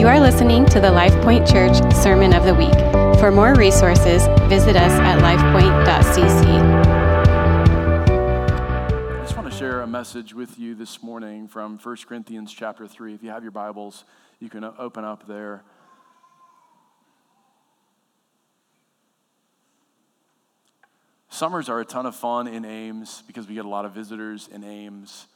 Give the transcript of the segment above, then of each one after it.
You are listening to the LifePoint Church Sermon of the Week. For more resources, visit us at lifepoint.cc. I just want to share a message with you this morning from 1 Corinthians chapter 3. If you have your Bibles, you can open up there. Summers are a ton of fun in Ames because we get a lot of visitors in Ames.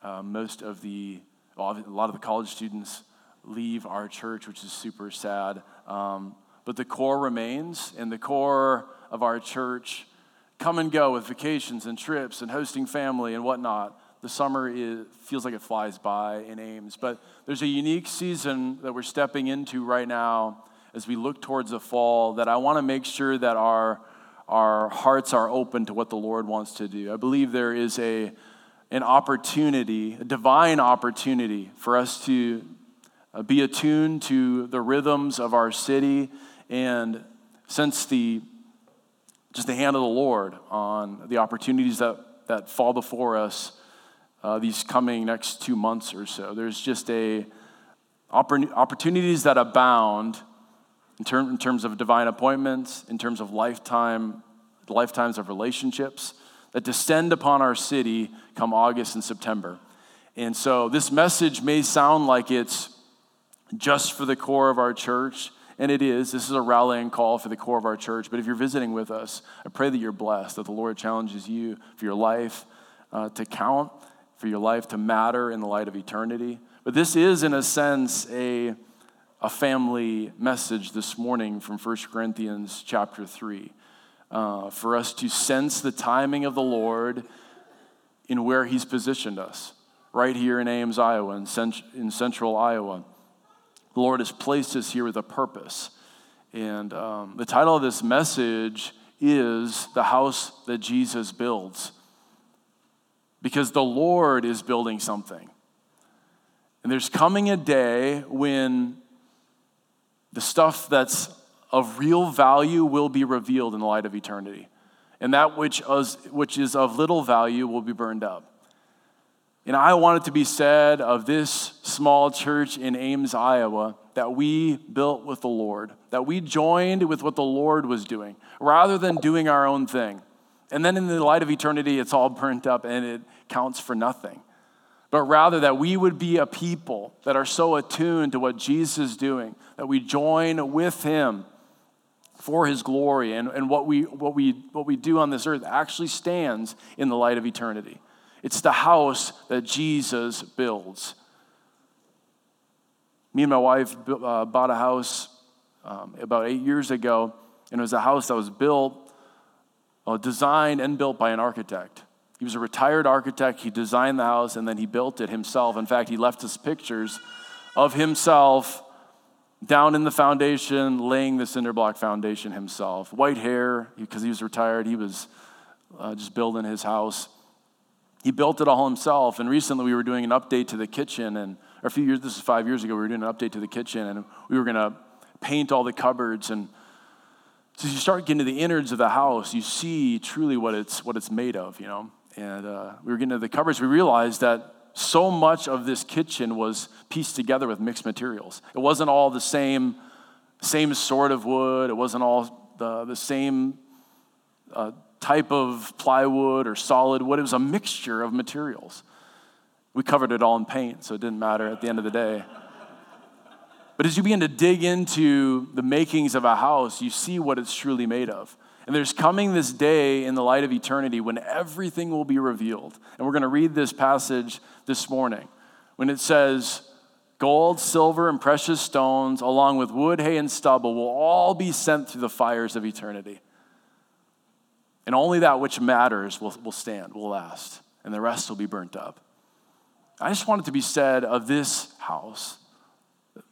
Uh, most of the, well, a lot of the college students leave our church, which is super sad. Um, but the core remains, and the core of our church come and go with vacations and trips and hosting family and whatnot. The summer is, feels like it flies by in Ames, but there's a unique season that we're stepping into right now as we look towards the fall that I want to make sure that our, our hearts are open to what the Lord wants to do. I believe there is a, an opportunity, a divine opportunity for us to be attuned to the rhythms of our city and sense the just the hand of the Lord on the opportunities that, that fall before us uh, these coming next two months or so. There's just a opportunities that abound in, in terms of divine appointments, in terms of lifetime, lifetimes of relationships that descend upon our city come August and September. And so this message may sound like it's just for the core of our church, and it is. This is a rallying call for the core of our church. But if you're visiting with us, I pray that you're blessed, that the Lord challenges you for your life uh, to count, for your life to matter in the light of eternity. But this is, in a sense, a, a family message this morning from 1 Corinthians chapter 3. Uh, for us to sense the timing of the Lord in where He's positioned us, right here in Ames, Iowa, in, cent- in central Iowa. The Lord has placed us here with a purpose. And um, the title of this message is The House That Jesus Builds. Because the Lord is building something. And there's coming a day when the stuff that's of real value will be revealed in the light of eternity. And that which is, which is of little value will be burned up. And I want it to be said of this small church in Ames, Iowa, that we built with the Lord, that we joined with what the Lord was doing, rather than doing our own thing. And then in the light of eternity, it's all burnt up and it counts for nothing. But rather that we would be a people that are so attuned to what Jesus is doing, that we join with him for his glory, and, and what, we, what, we, what we do on this earth actually stands in the light of eternity. It's the house that Jesus builds. Me and my wife uh, bought a house um, about eight years ago, and it was a house that was built, uh, designed, and built by an architect. He was a retired architect. He designed the house and then he built it himself. In fact, he left us pictures of himself down in the foundation, laying the cinder block foundation himself. White hair, because he was retired, he was uh, just building his house he built it all himself. And recently we were doing an update to the kitchen, and a few years, this is five years ago, we were doing an update to the kitchen, and we were going to paint all the cupboards. And so as you start getting to the innards of the house, you see truly what it's, what it's made of, you know. And uh, we were getting to the cupboards, we realized that so much of this kitchen was pieced together with mixed materials. It wasn't all the same, same sort of wood, it wasn't all the, the same uh, type of plywood or solid wood. It was a mixture of materials. We covered it all in paint, so it didn't matter at the end of the day. But as you begin to dig into the makings of a house, you see what it's truly made of. And there's coming this day in the light of eternity when everything will be revealed. And we're going to read this passage this morning when it says, Gold, silver, and precious stones, along with wood, hay, and stubble, will all be sent through the fires of eternity. And only that which matters will, will stand, will last, and the rest will be burnt up. I just want it to be said of this house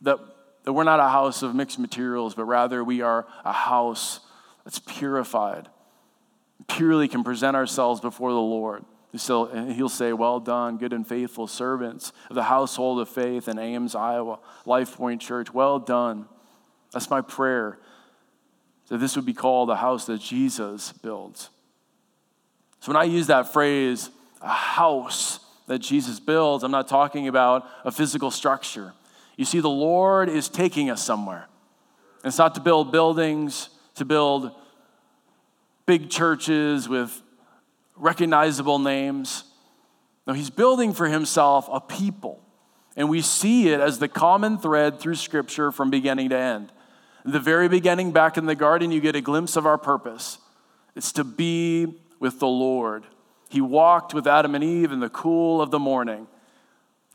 that, that we're not a house of mixed materials, but rather we are a house that's purified, purely can present ourselves before the Lord. So he'll say, Well done, good and faithful servants of the household of faith in Ames, Iowa, Life Point Church. Well done. That's my prayer that this would be called a house that Jesus builds. So when I use that phrase, a house that Jesus builds, I'm not talking about a physical structure. You see, the Lord is taking us somewhere. It's not to build buildings, to build big churches with recognizable names. No, he's building for himself a people. And we see it as the common thread through Scripture from beginning to end. The very beginning, back in the garden, you get a glimpse of our purpose it's to be with the Lord. He walked with Adam and Eve in the cool of the morning.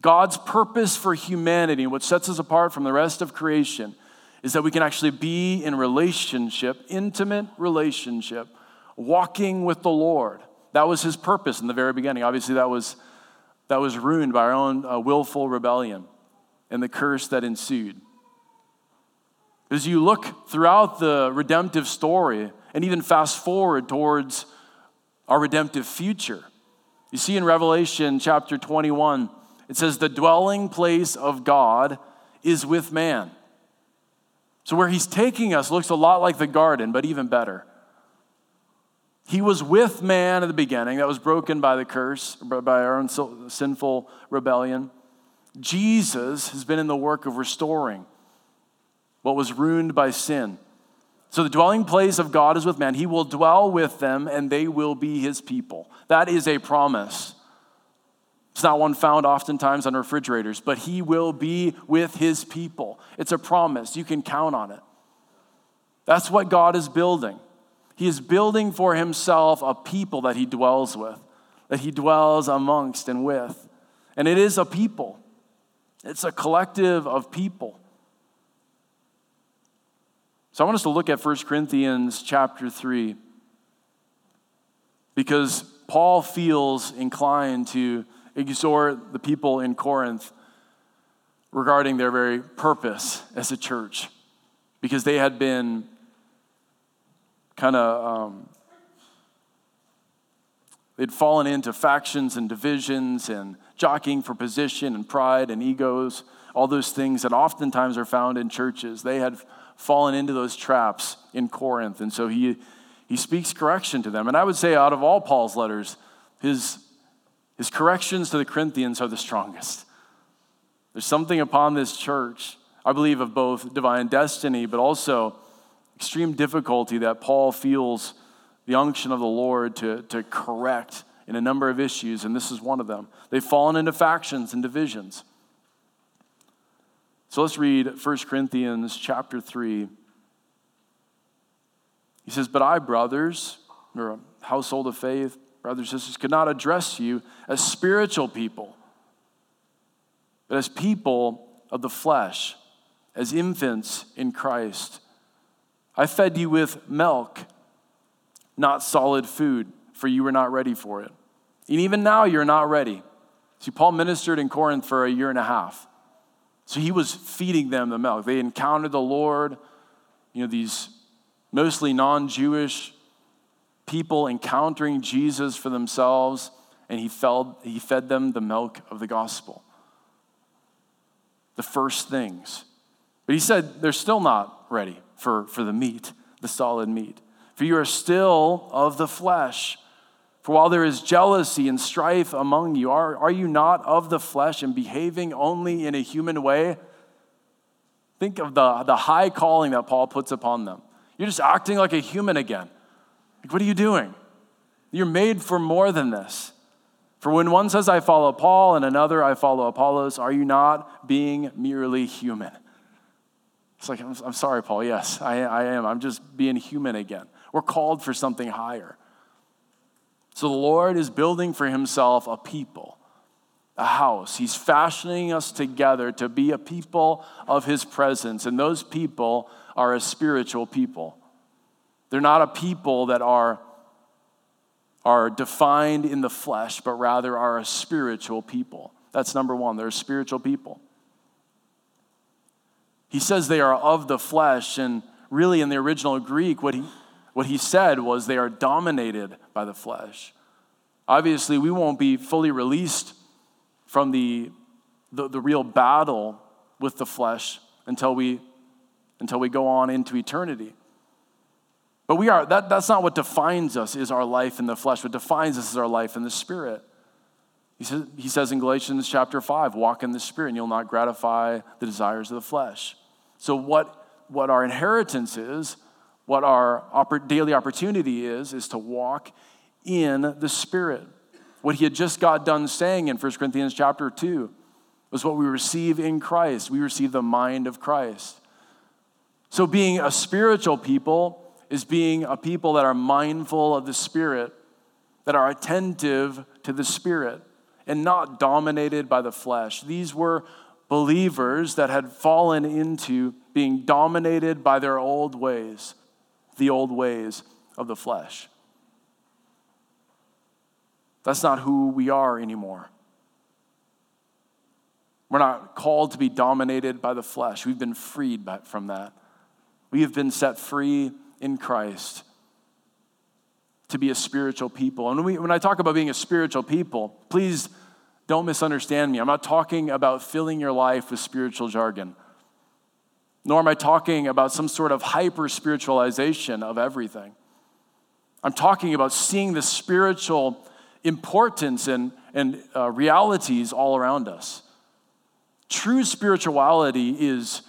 God's purpose for humanity, what sets us apart from the rest of creation, is that we can actually be in relationship, intimate relationship, walking with the Lord. That was his purpose in the very beginning. Obviously, that was that was ruined by our own uh, willful rebellion and the curse that ensued. As you look throughout the redemptive story and even fast forward towards our redemptive future, you see in Revelation chapter 21, it says, The dwelling place of God is with man. So, where he's taking us looks a lot like the garden, but even better. He was with man at the beginning, that was broken by the curse, by our own sinful rebellion. Jesus has been in the work of restoring what was ruined by sin. So the dwelling place of God is with man. He will dwell with them and they will be his people. That is a promise. It's not one found oftentimes on refrigerators, but he will be with his people. It's a promise. You can count on it. That's what God is building. He is building for himself a people that he dwells with, that he dwells amongst and with. And it is a people, it's a collective of people. So I want us to look at 1 Corinthians chapter 3 because Paul feels inclined to exhort the people in Corinth regarding their very purpose as a church because they had been kind of um, they'd fallen into factions and divisions and jockeying for position and pride and egos all those things that oftentimes are found in churches. They had fallen into those traps in corinth and so he he speaks correction to them and i would say out of all paul's letters his his corrections to the corinthians are the strongest there's something upon this church i believe of both divine destiny but also extreme difficulty that Paul feels the unction of the Lord to, to correct in a number of issues, and this is one of them. They've fallen into factions and divisions. So let's read 1 Corinthians chapter 3. He says, But I, brothers, or household of faith, brothers and sisters, could not address you as spiritual people, but as people of the flesh, as infants in Christ. I fed you with milk, not solid food, for you were not ready for it. And even now, you're not ready. See, Paul ministered in Corinth for a year and a half. So he was feeding them the milk. They encountered the Lord, you know, these mostly non Jewish people encountering Jesus for themselves, and he fed, he fed them the milk of the gospel. The first things. But he said they're still not ready for, for the meat, the solid meat. For you are still of the flesh. For while there is jealousy and strife among you, are, are you not of the flesh and behaving only in a human way? Think of the, the high calling that Paul puts upon them. You're just acting like a human again. Like, what are you doing? You're made for more than this. For when one says, I follow Paul, and another, I follow Apollos, are you not being merely human? It's like, I'm, I'm sorry, Paul. Yes, I, I am. I'm just being human again. We're called for something higher. So the Lord is building for himself a people, a house. He's fashioning us together to be a people of his presence. And those people are a spiritual people. They're not a people that are, are defined in the flesh, but rather are a spiritual people. That's number one. They're a spiritual people. He says they are of the flesh, and really in the original Greek, what he, what he said was they are dominated by the flesh. Obviously, we won't be fully released from the, the, the real battle with the flesh until we, until we go on into eternity. But we are, that, that's not what defines us, is our life in the flesh. What defines us is our life in the spirit. He says, he says in Galatians chapter 5, walk in the Spirit, and you'll not gratify the desires of the flesh. So, what, what our inheritance is, what our daily opportunity is, is to walk in the Spirit. What he had just got done saying in 1 Corinthians chapter 2 was what we receive in Christ. We receive the mind of Christ. So, being a spiritual people is being a people that are mindful of the Spirit, that are attentive to the Spirit and not dominated by the flesh. These were believers that had fallen into being dominated by their old ways, the old ways of the flesh. That's not who we are anymore. We're not called to be dominated by the flesh. We've been freed from that. We have been set free in Christ to be a spiritual people. And when, we, when I talk about being a spiritual people, please don't misunderstand me. I'm not talking about filling your life with spiritual jargon, nor am I talking about some sort of hyper spiritualization of everything. I'm talking about seeing the spiritual importance and, and uh, realities all around us. True spirituality is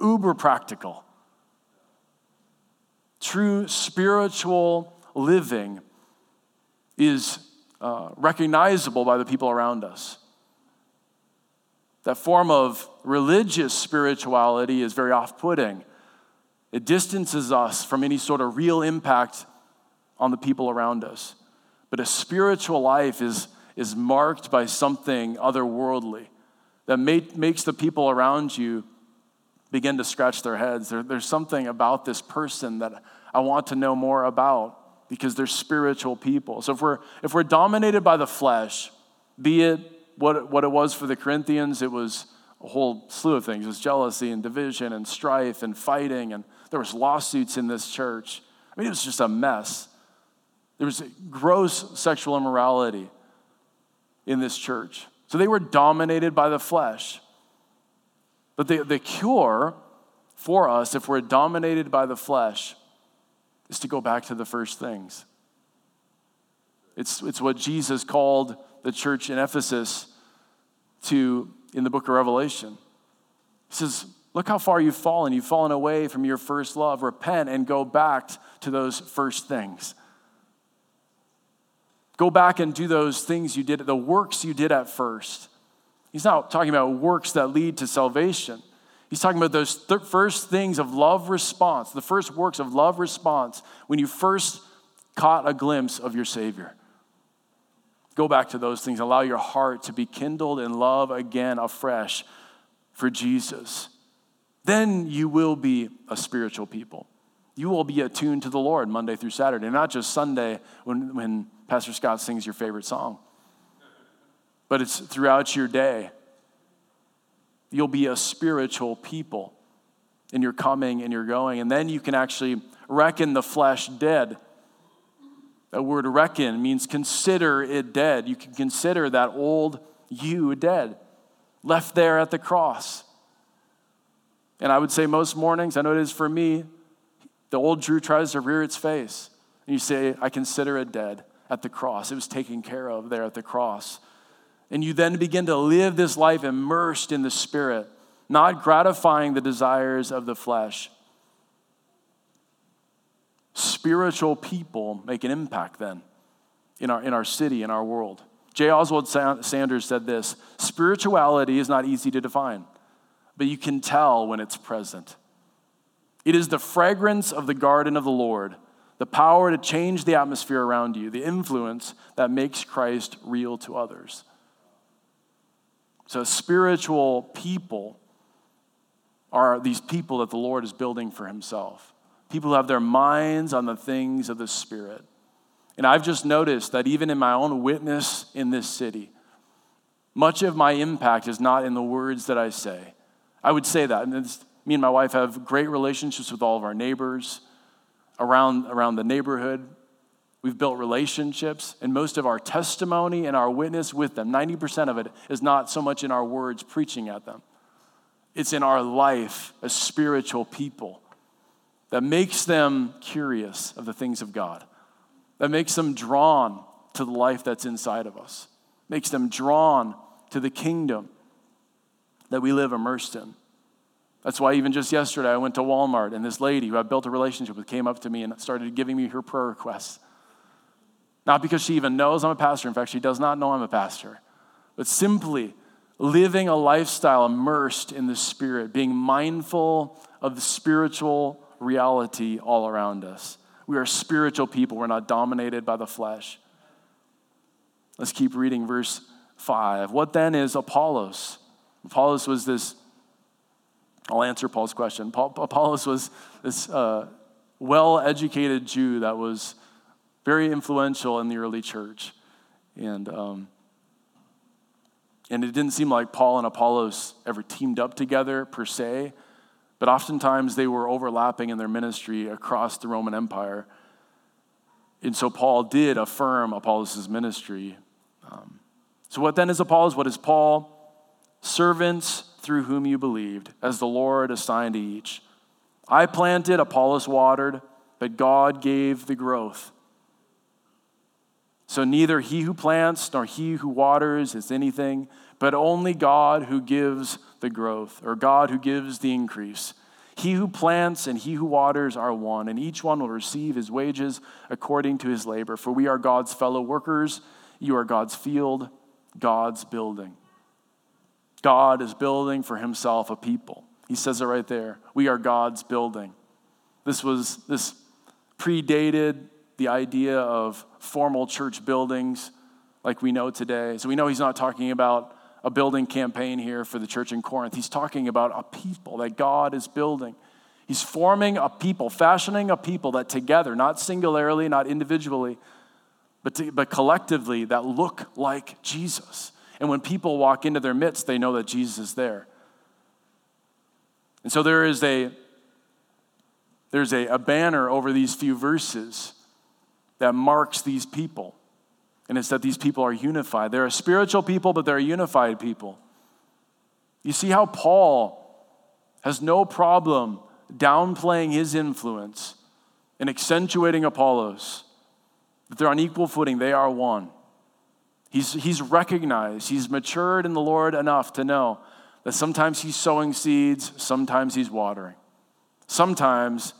uber practical. True spiritual living is uh, recognizable by the people around us. That form of religious spirituality is very off putting. It distances us from any sort of real impact on the people around us. But a spiritual life is, is marked by something otherworldly that make, makes the people around you begin to scratch their heads. There, there's something about this person that I want to know more about because they're spiritual people. So if we're, if we're dominated by the flesh, be it what, what it was for the Corinthians, it was a whole slew of things. It was jealousy and division and strife and fighting, and there was lawsuits in this church. I mean, it was just a mess. There was gross sexual immorality in this church. So they were dominated by the flesh. But the, the cure for us, if we're dominated by the flesh, is to go back to the first things. It's, it's what Jesus called the church in Ephesus to in the book of Revelation. He says, Look how far you've fallen. You've fallen away from your first love. Repent and go back to those first things. Go back and do those things you did, the works you did at first. He's not talking about works that lead to salvation. He's talking about those th- first things of love response, the first works of love response when you first caught a glimpse of your Savior. Go back to those things. Allow your heart to be kindled in love again, afresh for Jesus. Then you will be a spiritual people. You will be attuned to the Lord Monday through Saturday, not just Sunday when, when Pastor Scott sings your favorite song, but it's throughout your day You'll be a spiritual people in your coming and your going. And then you can actually reckon the flesh dead. That word reckon means consider it dead. You can consider that old you dead, left there at the cross. And I would say most mornings, I know it is for me, the old Drew tries to rear its face. And you say, I consider it dead at the cross. It was taken care of there at the cross. And you then begin to live this life immersed in the Spirit, not gratifying the desires of the flesh. Spiritual people make an impact then in our, in our city, in our world. J. Oswald Sanders said this Spirituality is not easy to define, but you can tell when it's present. It is the fragrance of the garden of the Lord, the power to change the atmosphere around you, the influence that makes Christ real to others. So, spiritual people are these people that the Lord is building for himself. People who have their minds on the things of the Spirit. And I've just noticed that even in my own witness in this city, much of my impact is not in the words that I say. I would say that. And me and my wife have great relationships with all of our neighbors around, around the neighborhood. We've built relationships, and most of our testimony and our witness with them, 90% of it, is not so much in our words preaching at them. It's in our life as spiritual people that makes them curious of the things of God, that makes them drawn to the life that's inside of us. makes them drawn to the kingdom that we live immersed in. That's why even just yesterday I went to Walmart and this lady who I built a relationship with came up to me and started giving me her prayer requests. Not because she even knows I'm a pastor. In fact, she does not know I'm a pastor. But simply living a lifestyle immersed in the Spirit, being mindful of the spiritual reality all around us. We are spiritual people, we're not dominated by the flesh. Let's keep reading verse 5. What then is Apollos? Apollos was this, I'll answer Paul's question. Paul, Apollos was this uh, well educated Jew that was very influential in the early church. And, um, and it didn't seem like Paul and Apollos ever teamed up together per se, but oftentimes they were overlapping in their ministry across the Roman Empire. And so Paul did affirm Apollos' ministry. Um, so, what then is Apollos? What is Paul? Servants through whom you believed, as the Lord assigned to each. I planted, Apollos watered, but God gave the growth. So neither he who plants nor he who waters is anything, but only God who gives the growth, or God who gives the increase. He who plants and he who waters are one, and each one will receive his wages according to his labor. For we are God's fellow workers. You are God's field, God's building. God is building for himself a people. He says it right there. We are God's building. This was this predated the idea of formal church buildings like we know today. So we know he's not talking about a building campaign here for the church in Corinth. He's talking about a people that God is building. He's forming a people, fashioning a people that together, not singularly, not individually, but, to, but collectively, that look like Jesus. And when people walk into their midst, they know that Jesus is there. And so there is a there's a, a banner over these few verses that marks these people. And it's that these people are unified. They're a spiritual people, but they're a unified people. You see how Paul has no problem downplaying his influence and accentuating Apollos. That they're on equal footing, they are one. He's, he's recognized, he's matured in the Lord enough to know that sometimes he's sowing seeds, sometimes he's watering. Sometimes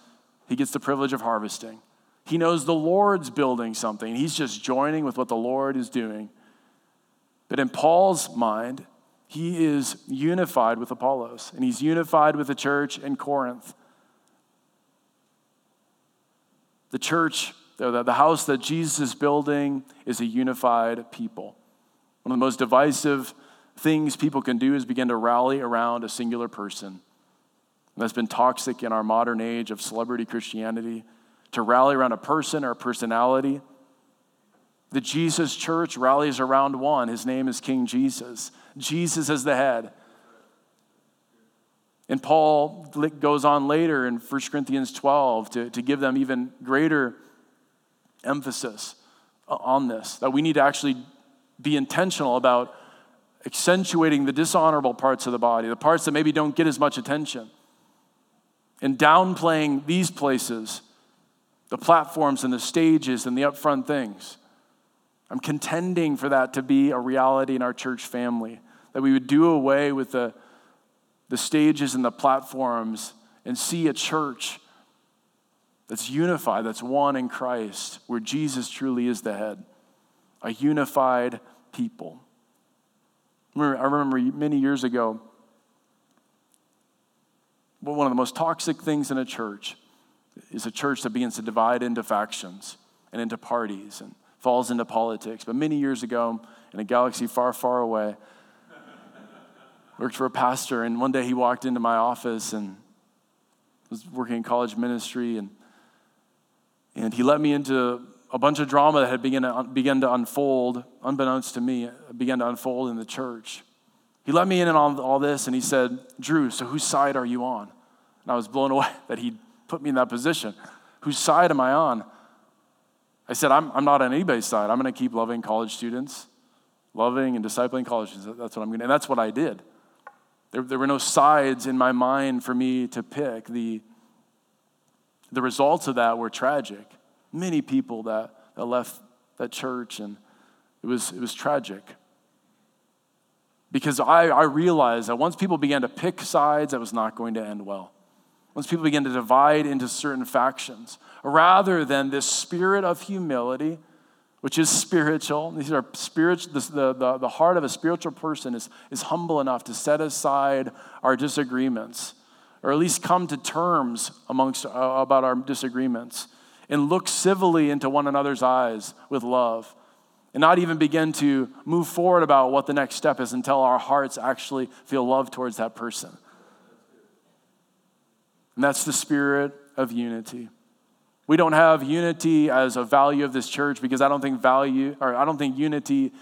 he gets the privilege of harvesting. He knows the Lord's building something. He's just joining with what the Lord is doing. But in Paul's mind, he is unified with Apollos, and he's unified with the church in Corinth. The church, the house that Jesus is building, is a unified people. One of the most divisive things people can do is begin to rally around a singular person. That's been toxic in our modern age of celebrity Christianity to rally around a person or a personality. The Jesus church rallies around one. His name is King Jesus. Jesus is the head. And Paul goes on later in 1 Corinthians 12 to, to give them even greater emphasis on this that we need to actually be intentional about accentuating the dishonorable parts of the body, the parts that maybe don't get as much attention, and downplaying these places the platforms and the stages and the upfront things. I'm contending for that to be a reality in our church family, that we would do away with the, the stages and the platforms and see a church that's unified, that's one in Christ, where Jesus truly is the head, a unified people. I remember many years ago, one of the most toxic things in a church is a church that begins to divide into factions and into parties and falls into politics. But many years ago, in a galaxy far, far away, worked for a pastor, and one day he walked into my office and was working in college ministry, and, and he let me into a bunch of drama that had begun to, begun to unfold, unbeknownst to me, began to unfold in the church. He let me in on all this, and he said, Drew, so whose side are you on? And I was blown away that he'd put me in that position. Whose side am I on? I said, I'm, I'm not on anybody's side. I'm going to keep loving college students, loving and discipling college students. That's what I'm going to, and that's what I did. There, there were no sides in my mind for me to pick. The, the results of that were tragic. Many people that, that left that church, and it was, it was tragic. Because I, I realized that once people began to pick sides, that was not going to end well. Once people begin to divide into certain factions, rather than this spirit of humility, which is spiritual. These are spiritual, the, the, the heart of a spiritual person is, is humble enough to set aside our disagreements, or at least come to terms amongst uh, about our disagreements, and look civilly into one another's eyes with love, and not even begin to move forward about what the next step is until our hearts actually feel love towards that person. And that's the spirit of unity. We don't have unity as a value of this church because I don't think value or I don't think unity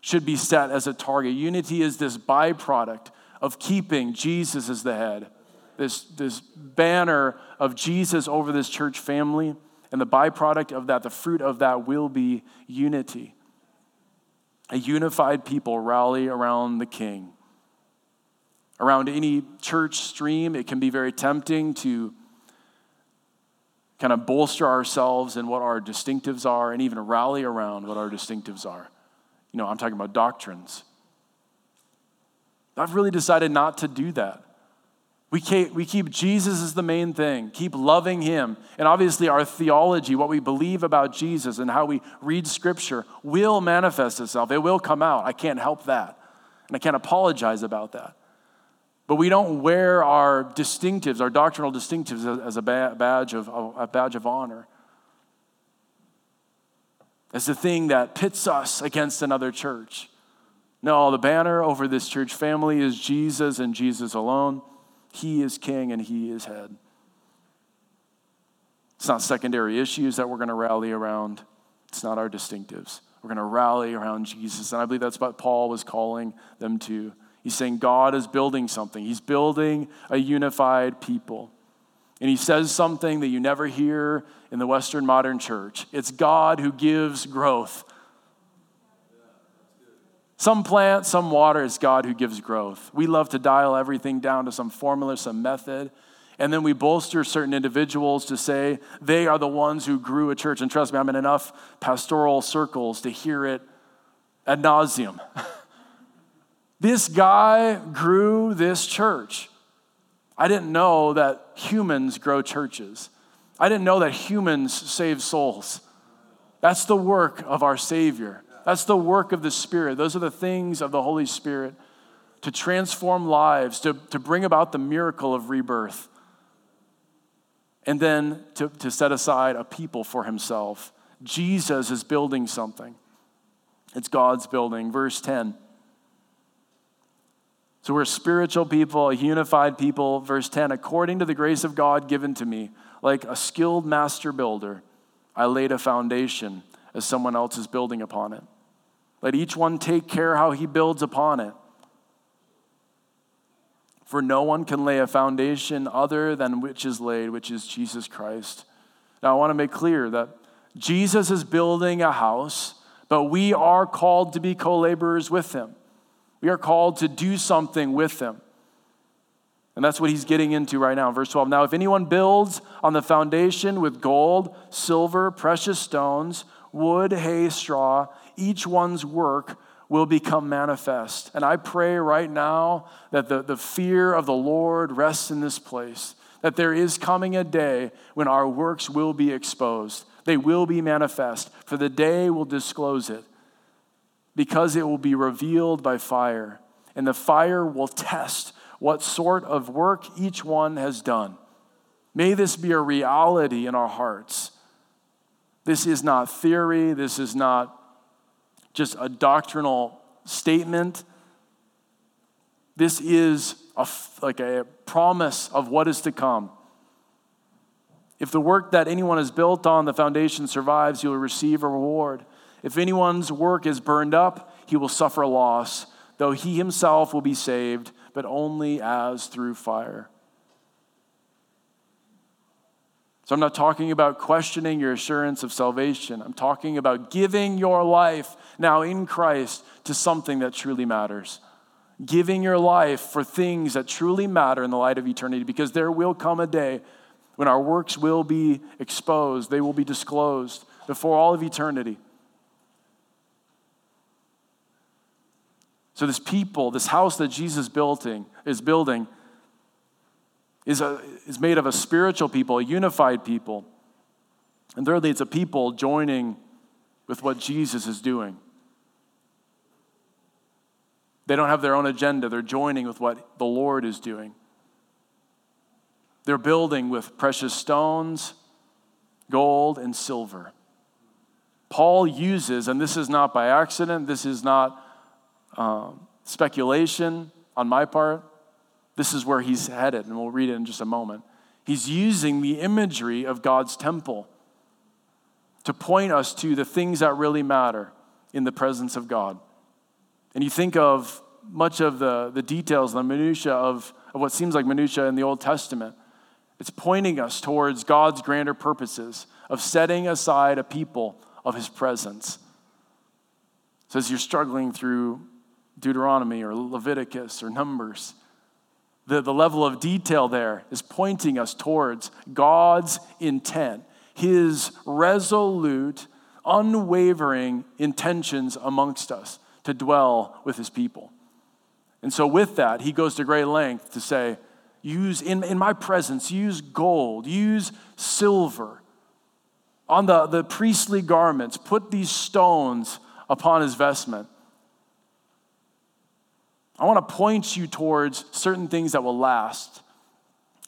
should be set as a target. Unity is this byproduct of keeping Jesus as the head. This, this banner of Jesus over this church family, and the byproduct of that, the fruit of that will be unity. A unified people rally around the king. Around any church stream, it can be very tempting to kind of bolster ourselves in what our distinctives are and even rally around what our distinctives are. You know, I'm talking about doctrines. I've really decided not to do that. We we keep Jesus as the main thing, keep loving Him. And obviously, our theology, what we believe about Jesus and how we read Scripture, will manifest itself. It will come out. I can't help that. And I can't apologize about that. But we don't wear our distinctives, our doctrinal distinctives, as a badge of, a badge of honor. As the thing that pits us against another church. No, the banner over this church family is Jesus and Jesus alone. He is king and he is head. It's not secondary issues that we're going to rally around, it's not our distinctives. We're going to rally around Jesus. And I believe that's what Paul was calling them to. He's saying God is building something, He's building a unified people. And he says something that you never hear in the Western modern church it's God who gives growth. Some plant, some water, it's God who gives growth. We love to dial everything down to some formula, some method. And then we bolster certain individuals to say they are the ones who grew a church. And trust me, I'm in enough pastoral circles to hear it ad nauseum. This guy grew this church. I didn't know that humans grow churches. I didn't know that humans save souls. That's the work of our Savior. That's the work of the Spirit. Those are the things of the Holy Spirit to transform lives, to, to bring about the miracle of rebirth, and then to, to set aside a people for Himself. Jesus is building something, it's God's building. Verse 10. So we're spiritual people, a unified people. Verse 10 according to the grace of God given to me, like a skilled master builder, I laid a foundation as someone else is building upon it. Let each one take care how he builds upon it. For no one can lay a foundation other than which is laid, which is Jesus Christ. Now, I want to make clear that Jesus is building a house, but we are called to be co laborers with him. We are called to do something with them. And that's what he's getting into right now. Verse 12. Now, if anyone builds on the foundation with gold, silver, precious stones, wood, hay, straw, each one's work will become manifest. And I pray right now that the, the fear of the Lord rests in this place, that there is coming a day when our works will be exposed. They will be manifest, for the day will disclose it because it will be revealed by fire, and the fire will test what sort of work each one has done. May this be a reality in our hearts. This is not theory, this is not just a doctrinal statement. This is a, like a promise of what is to come. If the work that anyone has built on the foundation survives, you will receive a reward. If anyone's work is burned up, he will suffer loss, though he himself will be saved, but only as through fire. So I'm not talking about questioning your assurance of salvation. I'm talking about giving your life now in Christ to something that truly matters. Giving your life for things that truly matter in the light of eternity, because there will come a day when our works will be exposed, they will be disclosed before all of eternity. So, this people, this house that Jesus building, is building, is, a, is made of a spiritual people, a unified people. And thirdly, it's a people joining with what Jesus is doing. They don't have their own agenda, they're joining with what the Lord is doing. They're building with precious stones, gold, and silver. Paul uses, and this is not by accident, this is not um, speculation on my part. This is where he's headed, and we'll read it in just a moment. He's using the imagery of God's temple to point us to the things that really matter in the presence of God. And you think of much of the, the details, the minutiae of, of what seems like minutiae in the Old Testament. It's pointing us towards God's grander purposes of setting aside a people of his presence. So as you're struggling through Deuteronomy or Leviticus or Numbers, the, the level of detail there is pointing us towards God's intent, his resolute, unwavering intentions amongst us to dwell with his people. And so, with that, he goes to great length to say, use in, in my presence, use gold, use silver, on the, the priestly garments, put these stones upon his vestment. I want to point you towards certain things that will last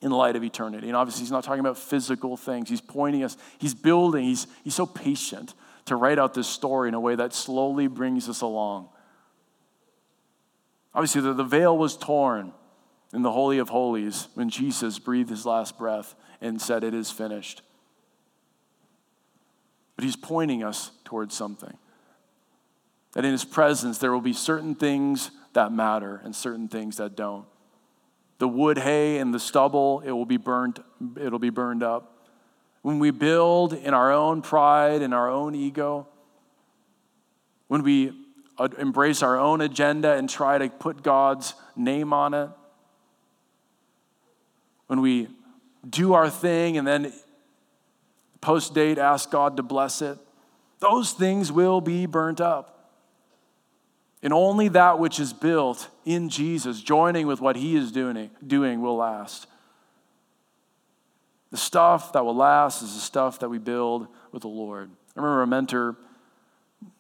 in the light of eternity. And obviously, he's not talking about physical things. He's pointing us, he's building, he's, he's so patient to write out this story in a way that slowly brings us along. Obviously, the, the veil was torn in the Holy of Holies when Jesus breathed his last breath and said, It is finished. But he's pointing us towards something. That in his presence, there will be certain things that matter and certain things that don't. The wood, hay, and the stubble, it will be burned, it'll be burned up. When we build in our own pride and our own ego, when we embrace our own agenda and try to put God's name on it, when we do our thing and then post date, ask God to bless it, those things will be burnt up. And only that which is built in Jesus, joining with what He is doing, doing will last. The stuff that will last is the stuff that we build with the Lord. I remember a mentor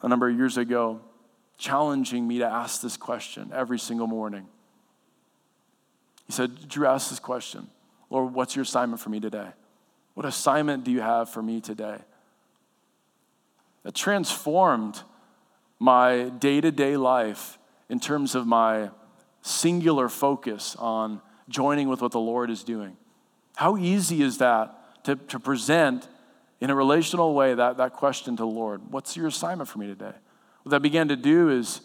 a number of years ago challenging me to ask this question every single morning. He said, Drew, ask this question Lord, what's your assignment for me today? What assignment do you have for me today? That transformed my day to day life in terms of my singular focus on joining with what the Lord is doing. How easy is that to, to present in a relational way that, that question to the Lord? What's your assignment for me today? What that began to do is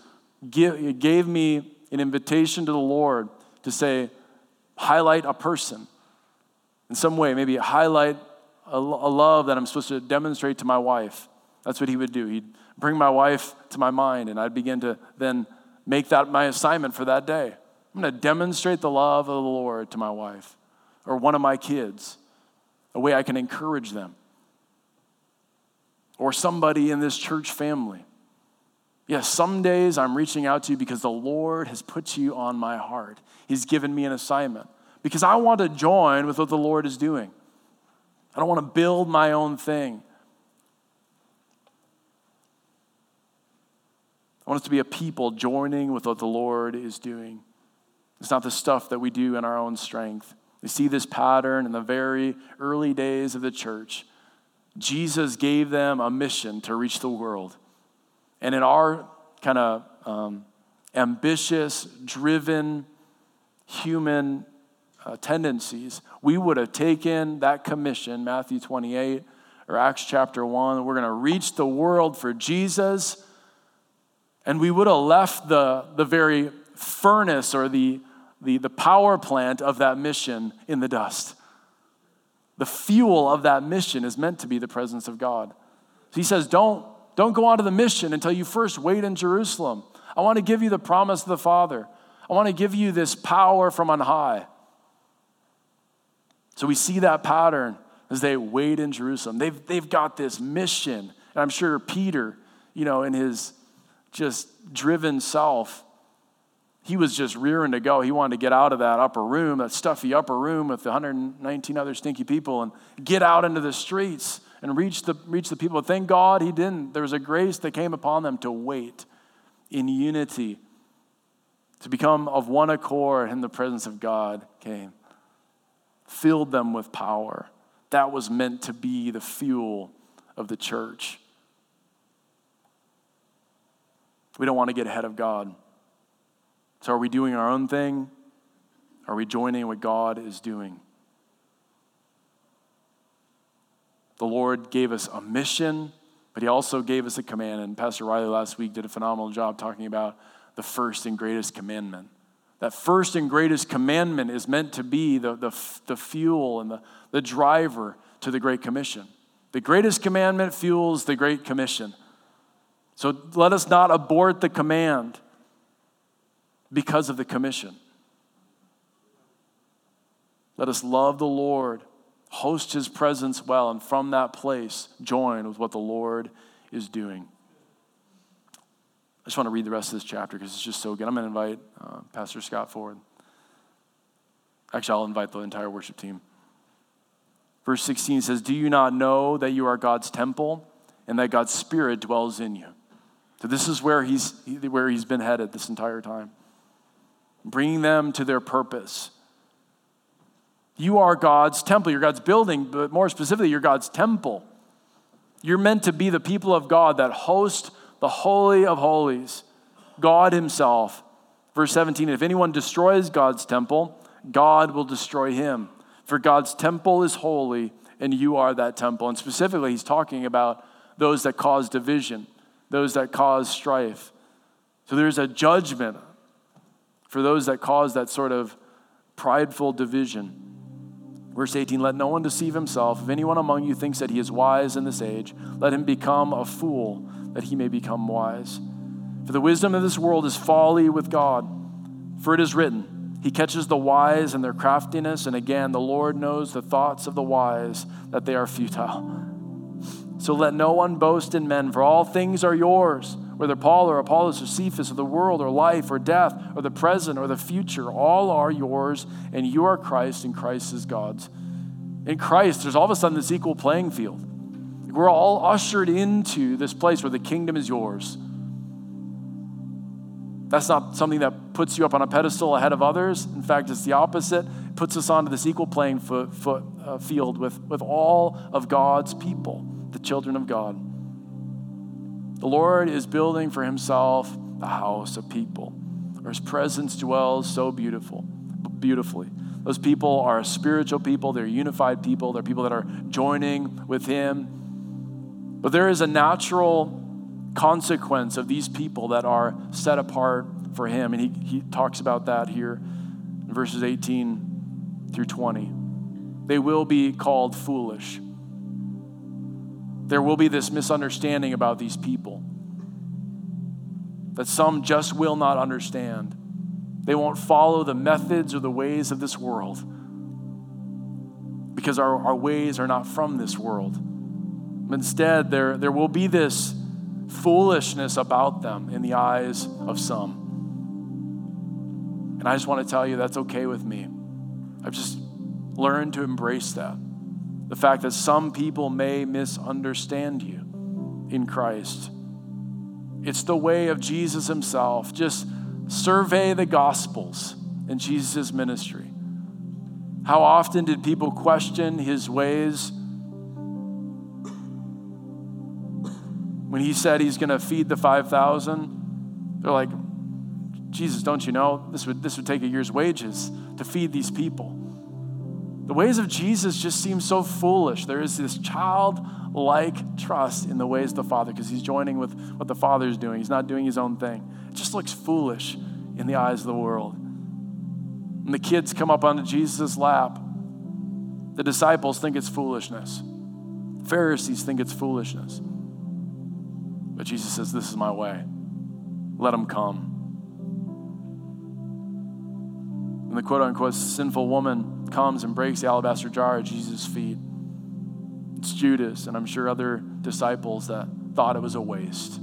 give, it gave me an invitation to the Lord to say, highlight a person in some way, maybe highlight a, a love that I'm supposed to demonstrate to my wife. That's what he would do. He'd bring my wife to my mind, and I'd begin to then make that my assignment for that day. I'm going to demonstrate the love of the Lord to my wife or one of my kids, a way I can encourage them, or somebody in this church family. Yes, some days I'm reaching out to you because the Lord has put you on my heart. He's given me an assignment because I want to join with what the Lord is doing. I don't want to build my own thing. I want us to be a people joining with what the Lord is doing. It's not the stuff that we do in our own strength. We see this pattern in the very early days of the church. Jesus gave them a mission to reach the world. And in our kind of um, ambitious, driven, human uh, tendencies, we would have taken that commission, Matthew 28 or Acts chapter 1, we're going to reach the world for Jesus, and we would have left the, the very furnace or the, the, the power plant of that mission in the dust. The fuel of that mission is meant to be the presence of God. So he says, don't, don't go on to the mission until you first wait in Jerusalem. I want to give you the promise of the Father. I want to give you this power from on high. So we see that pattern as they wait in Jerusalem. They've, they've got this mission. And I'm sure Peter, you know, in his just driven self, he was just rearing to go. He wanted to get out of that upper room, that stuffy upper room with the 119 other stinky people, and get out into the streets and reach the, reach the people. Thank God he didn't. There was a grace that came upon them to wait in unity, to become of one accord, and the presence of God came. Filled them with power. That was meant to be the fuel of the church. We don't want to get ahead of God. So, are we doing our own thing? Are we joining what God is doing? The Lord gave us a mission, but He also gave us a command. And Pastor Riley last week did a phenomenal job talking about the first and greatest commandment. That first and greatest commandment is meant to be the, the, the fuel and the, the driver to the Great Commission. The greatest commandment fuels the Great Commission. So let us not abort the command because of the commission. Let us love the Lord, host his presence well, and from that place join with what the Lord is doing. I just want to read the rest of this chapter because it's just so good. I'm going to invite uh, Pastor Scott forward. Actually, I'll invite the entire worship team. Verse 16 says, Do you not know that you are God's temple and that God's Spirit dwells in you? So, this is where he's, where he's been headed this entire time bringing them to their purpose. You are God's temple, you're God's building, but more specifically, you're God's temple. You're meant to be the people of God that host the Holy of Holies, God Himself. Verse 17 If anyone destroys God's temple, God will destroy him. For God's temple is holy, and you are that temple. And specifically, He's talking about those that cause division, those that cause strife. So there's a judgment, for those that cause that sort of prideful division. Verse 18 Let no one deceive himself. If anyone among you thinks that he is wise in this age, let him become a fool, that he may become wise. For the wisdom of this world is folly with God. For it is written, He catches the wise in their craftiness, and again, the Lord knows the thoughts of the wise, that they are futile. So let no one boast in men, for all things are yours whether Paul or Apollos or Cephas or the world or life or death or the present or the future, all are yours, and you are Christ, and Christ is God's. In Christ, there's all of a sudden this equal playing field. We're all ushered into this place where the kingdom is yours. That's not something that puts you up on a pedestal ahead of others. In fact, it's the opposite. It puts us onto this equal playing foot, foot, uh, field with, with all of God's people, children of God. The Lord is building for himself a house of people where his presence dwells so beautiful, beautifully. Those people are spiritual people, they're unified people, they're people that are joining with him. But there is a natural consequence of these people that are set apart for him. And he, he talks about that here in verses 18 through 20. They will be called foolish there will be this misunderstanding about these people that some just will not understand. They won't follow the methods or the ways of this world because our, our ways are not from this world. Instead, there, there will be this foolishness about them in the eyes of some. And I just want to tell you that's okay with me. I've just learned to embrace that. The fact that some people may misunderstand you in Christ. It's the way of Jesus himself. Just survey the Gospels and Jesus' ministry. How often did people question his ways? When he said he's going to feed the 5,000, they're like, Jesus, don't you know this would, this would take a year's wages to feed these people? The ways of Jesus just seem so foolish. There is this childlike trust in the ways of the Father because he's joining with what the Father is doing. He's not doing his own thing. It just looks foolish in the eyes of the world. And the kids come up onto Jesus' lap. The disciples think it's foolishness. Pharisees think it's foolishness. But Jesus says, This is my way. Let them come. And the quote unquote sinful woman comes and breaks the alabaster jar at Jesus' feet. It's Judas, and I'm sure other disciples that thought it was a waste.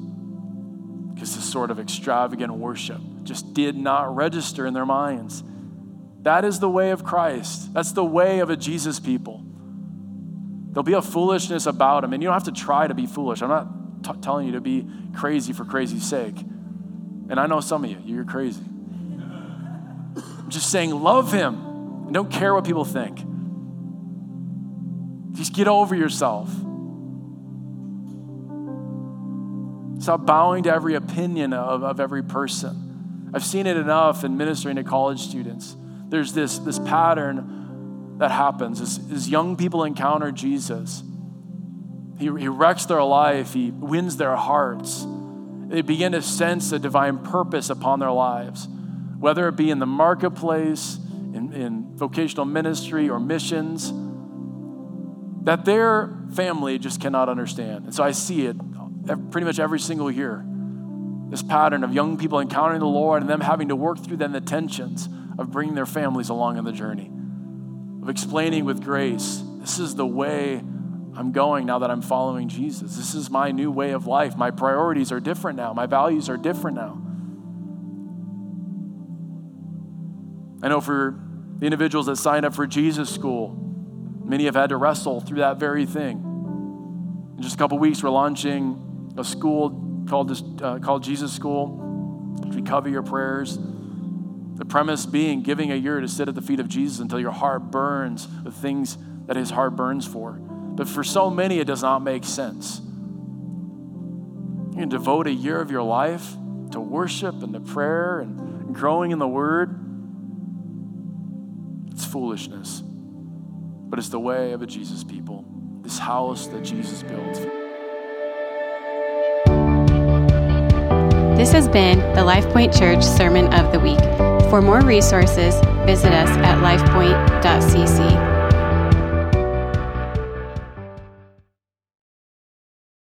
Because this sort of extravagant worship just did not register in their minds. That is the way of Christ. That's the way of a Jesus people. There'll be a foolishness about him, and you don't have to try to be foolish. I'm not t- telling you to be crazy for crazy's sake. And I know some of you, you're crazy. Just saying, love him and don't care what people think. Just get over yourself. Stop bowing to every opinion of, of every person. I've seen it enough in ministering to college students. There's this, this pattern that happens as, as young people encounter Jesus. He, he wrecks their life, he wins their hearts. They begin to sense a divine purpose upon their lives, whether it be in the marketplace, in, in vocational ministry, or missions, that their family just cannot understand. And so I see it pretty much every single year. This pattern of young people encountering the Lord and them having to work through then the tensions of bringing their families along in the journey, of explaining with grace, this is the way I'm going now that I'm following Jesus. This is my new way of life. My priorities are different now. My values are different now. I know for the individuals that signed up for Jesus school, many have had to wrestle through that very thing. In just a couple weeks, we're launching a school called, uh, called Jesus School, we cover your prayers. The premise being giving a year to sit at the feet of Jesus until your heart burns the things that his heart burns for. But for so many, it does not make sense. You can devote a year of your life to worship and to prayer and growing in the word. Foolishness, but it's the way of a Jesus people, this house that Jesus built. This has been the LifePoint Church Sermon of the Week. For more resources, visit us at lifepoint.cc.